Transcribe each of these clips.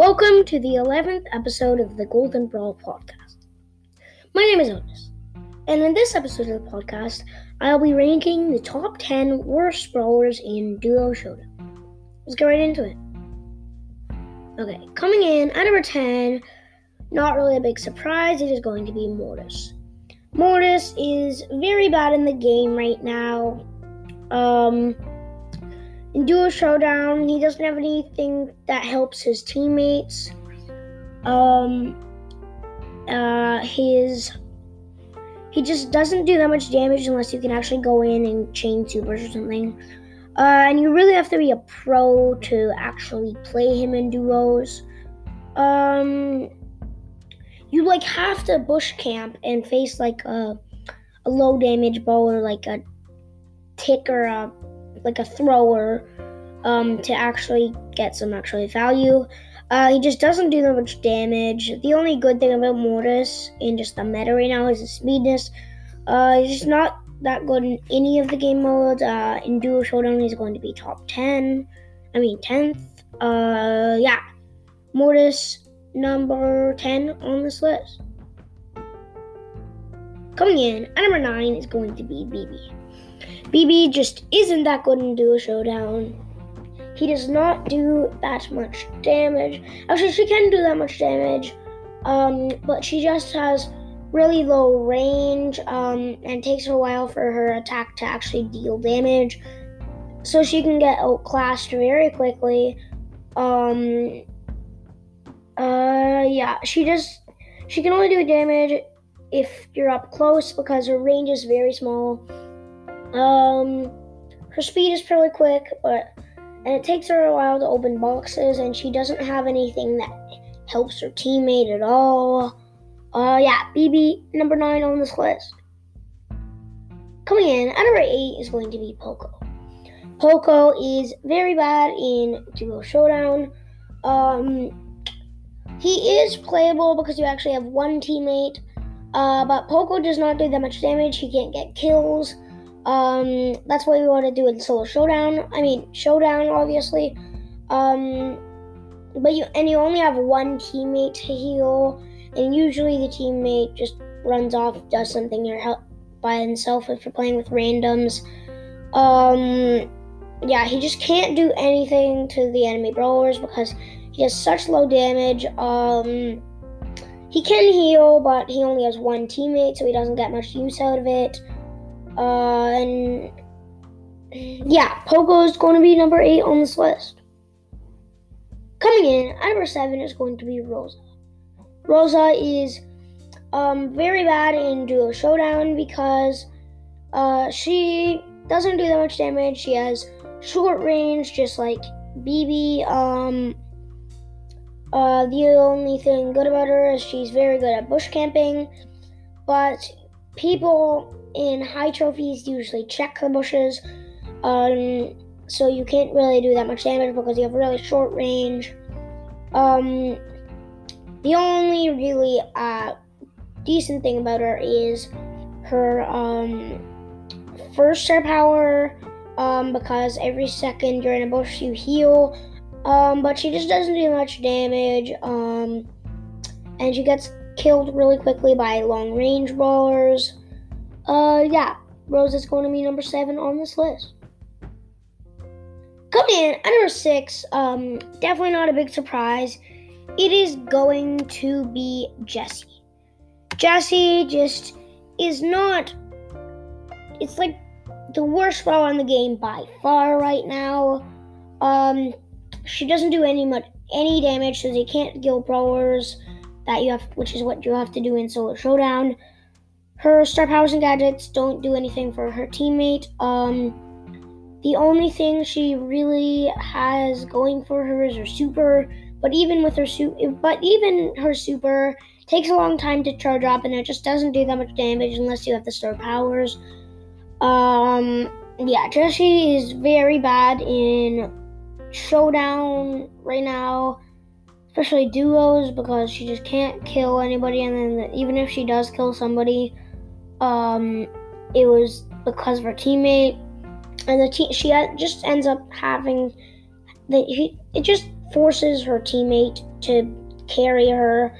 Welcome to the 11th episode of the Golden Brawl podcast. My name is Otis, and in this episode of the podcast, I'll be ranking the top 10 worst brawlers in Duo Showdown. Let's get right into it. Okay, coming in at number 10, not really a big surprise, it is going to be Mortis. Mortis is very bad in the game right now. Um, in Duo Showdown, he doesn't have anything that helps his teammates. Um, uh, his he just doesn't do that much damage unless you can actually go in and chain supers or something. Uh, and you really have to be a pro to actually play him in duos. Um, you like have to bush camp and face like a, a low damage brawler like a tick or a like a thrower um, to actually get some actual value. Uh, he just doesn't do that much damage. The only good thing about Mortis in just the meta right now is his speedness. Uh, he's just not that good in any of the game modes. Uh, in Duo Showdown, he's going to be top 10. I mean, 10th. Uh, yeah. Mortis, number 10 on this list. Coming in at number 9 is going to be Bibi. Bibi just isn't that good in Duo Showdown. He does not do that much damage. Actually, she can do that much damage, um, but she just has really low range um, and takes a while for her attack to actually deal damage. So she can get outclassed very quickly. Um, uh, yeah, she just she can only do damage if you're up close because her range is very small. Um, her speed is pretty quick, but and it takes her a while to open boxes, and she doesn't have anything that helps her teammate at all. Uh, yeah, Bibi number nine on this list. Coming in at number eight is going to be Poco. Poco is very bad in Duo Showdown. Um, he is playable because you actually have one teammate, uh, but Poco does not do that much damage. He can't get kills. Um, that's what we want to do in solo showdown. I mean, showdown, obviously. Um, but you and you only have one teammate to heal, and usually the teammate just runs off, does something or help by himself if you're playing with randoms. Um, yeah, he just can't do anything to the enemy brawlers because he has such low damage. Um, he can heal, but he only has one teammate, so he doesn't get much use out of it. Uh, and yeah, Poco is going to be number eight on this list. Coming in at number seven is going to be Rosa. Rosa is um, very bad in Duo Showdown because uh, she doesn't do that much damage. She has short range, just like Bibi. Um, uh, the only thing good about her is she's very good at bush camping, but people in high trophies usually check the bushes, um, so you can't really do that much damage because you have really short range. Um, the only really uh, decent thing about her is her um, first star power, um, because every second you're in a bush you heal, um, but she just doesn't do much damage, um, and she gets killed really quickly by long range brawlers. Uh, yeah, Rosa is going to be number seven on this list. Coming in at number six, um, definitely not a big surprise. It is going to be Jessie. Jessie just is not. It's like the worst brawler in the game by far right now. Um, she doesn't do any much any damage, so they can't kill brawlers that you have, which is what you have to do in solo showdown. Her star powers and gadgets don't do anything for her teammate. Um, the only thing she really has going for her is her super. But even with her super, but even her super takes a long time to charge up, and it just doesn't do that much damage unless you have the star powers. Um, yeah, Jessie is very bad in showdown right now, especially duos because she just can't kill anybody, and then even if she does kill somebody, um, it was because of her teammate, and the team she just ends up having the it just forces her teammate to carry her.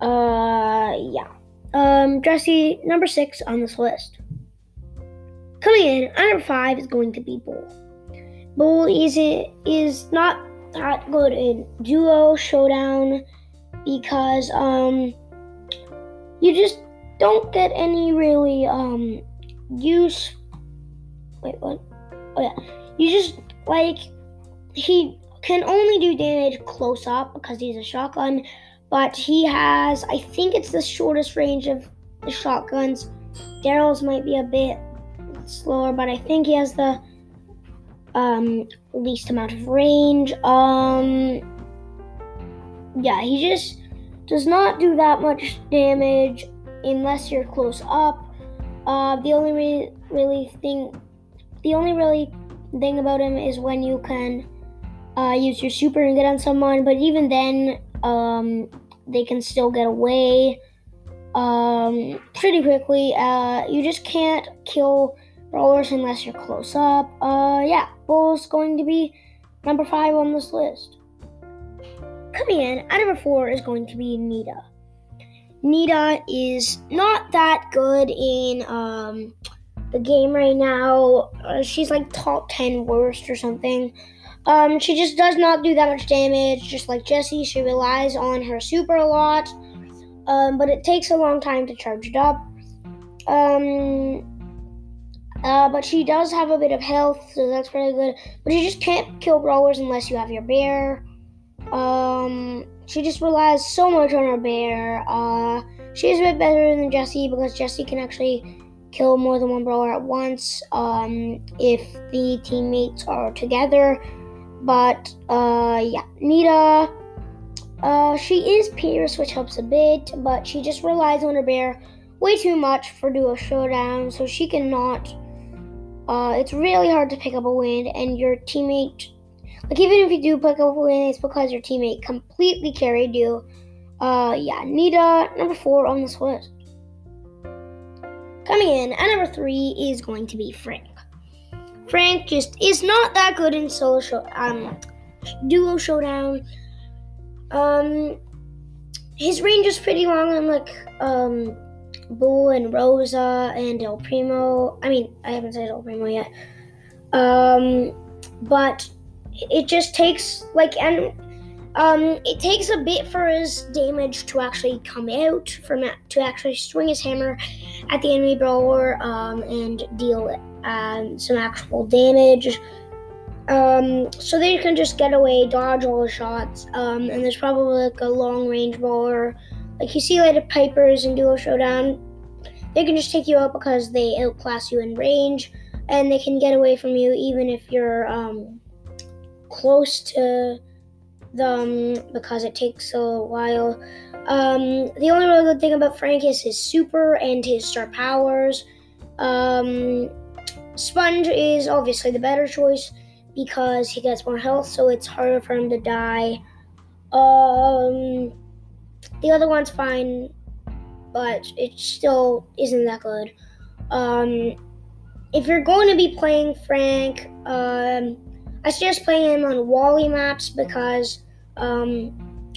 Uh, yeah. Um, Jessie, number six on this list. Coming in, at number five is going to be Bull. Bull is is not that good in duo showdown because um you just don't get any really um use wait what? Oh yeah. You just like he can only do damage close up because he's a shotgun but he has i think it's the shortest range of the shotguns. Daryl's might be a bit slower but i think he has the um least amount of range um yeah he just does not do that much damage unless you're close up. Uh, the only re- really thing, the only really thing about him is when you can uh, use your super and get on someone. But even then, um, they can still get away um, pretty quickly. Uh, you just can't kill brawlers unless you're close up. Uh, yeah, Bull's going to be number five on this list. Coming in at number four is going to be Nita. Nita is not that good in um, the game right now. Uh, she's like top 10 worst or something. Um, she just does not do that much damage, just like Jessie. She relies on her super a lot, um, but it takes a long time to charge it up. Um, uh, but she does have a bit of health, so that's pretty good. But you just can't kill brawlers unless you have your bear. Um, she just relies so much on her bear. Uh, she's a bit better than Jessie because Jessie can actually kill more than one brawler at once um, if the teammates are together. But uh, yeah, Nita, uh, she is Pierce, which helps a bit, but she just relies on her bear way too much for duo showdown, so she cannot. Uh, it's really hard to pick up a win, and your teammate like even if you do pick up a win, it's because your teammate completely carried you. Uh, yeah, Nita number four on this list. Coming in at number three is going to be Frank. Frank just is not that good in solo show, um, duo showdown. Um, his range is pretty long and like um, Bull and Rosa and El Primo. I mean, I haven't said El Primo yet. Um, but it just takes like and um, it takes a bit for his damage to actually come out, from to actually swing his hammer at the enemy brawler um, and deal um, some actual damage. Um, so they can just get away, dodge all the shots, um, and there's probably like a long range brawler. Like you see, like the Pipers in Duo Showdown, they can just take you out because they outclass you in range, and they can get away from you even if you're um, close to them because it takes a while. Um, the only really good thing about Frank is his super and his star powers. Um, Sponge is obviously the better choice because he gets more health, so it's harder for him to die. Um, the other one's fine, but it still isn't that good. Um, if you're going to be playing Frank, um, I suggest playing him on Wally maps because um,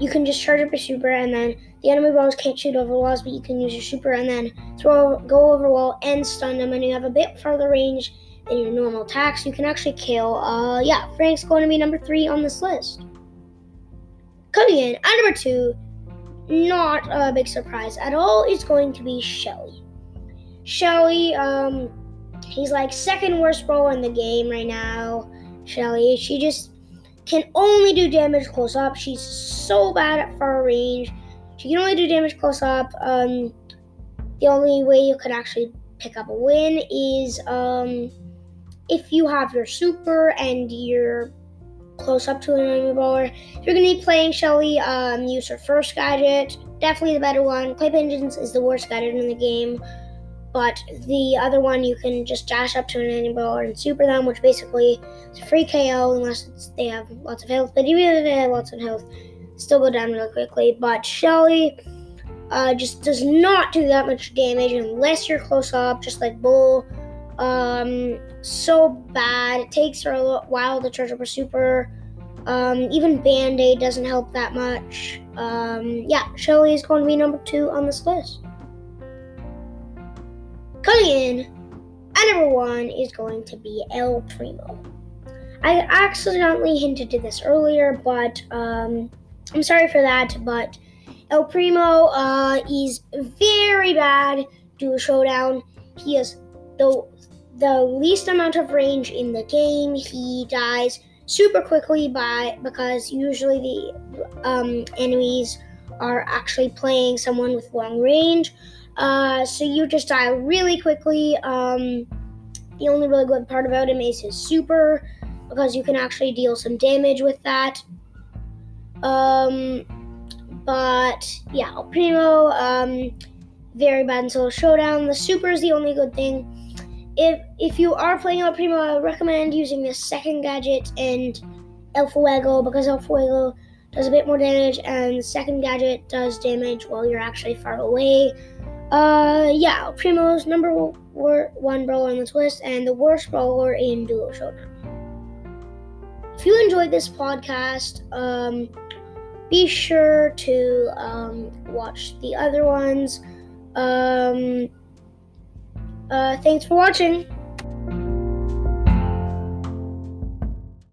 you can just charge up your super and then the enemy brawlers can't shoot over walls, but you can use your super and then throw go over wall and stun them, and you have a bit farther range than your normal attacks. You can actually kill. Uh, yeah, Frank's going to be number three on this list. Coming in at number two, not a big surprise at all, is going to be Shelly. Shelly, um, he's like second worst brawler in the game right now. Shelly. She just can only do damage close up. She's so bad at far range. She can only do damage close up. Um, the only way you could actually pick up a win is um, if you have your super and you're close up to an enemy brawler. If you're going to be playing Shelly, um, use her first gadget. Definitely the better one. Clay Pigeons is the worst gadget in the game. But the other one, you can just dash up to an enemy brawler and super them, which basically is a free KO unless they have lots of health. But even if they have lots of health, still go down really quickly. But Shelly uh, just does not do that much damage unless you're close up, just like Bull. Um, so bad. It takes her a while to charge up her super. Um, even Band Aid doesn't help that much. Um, yeah, Shelly is going to be number two on this list. Coming in at number one is going to be El Primo. I accidentally hinted to this earlier, but um, I'm sorry for that. But El Primo uh, is very bad Duo Showdown. He has the the least amount of range in the game. He dies super quickly by because usually the um, enemies are actually playing someone with long range. Uh, so you just die really quickly. Um, the only really good part about him is his super because you can actually deal some damage with that. Um, but yeah, Primo, um, very bad in solo showdown. The super is the only good thing if if you are playing El Primo, I recommend using the second gadget and El Fuego because El Fuego does a bit more damage and the second gadget does damage while you're actually far away. Uh, yeah, El Primo's number one brawler on this list and the worst brawler in Duo Showdown. If you enjoyed this podcast, um, be sure to um, watch the other ones. Um, uh, thanks for watching.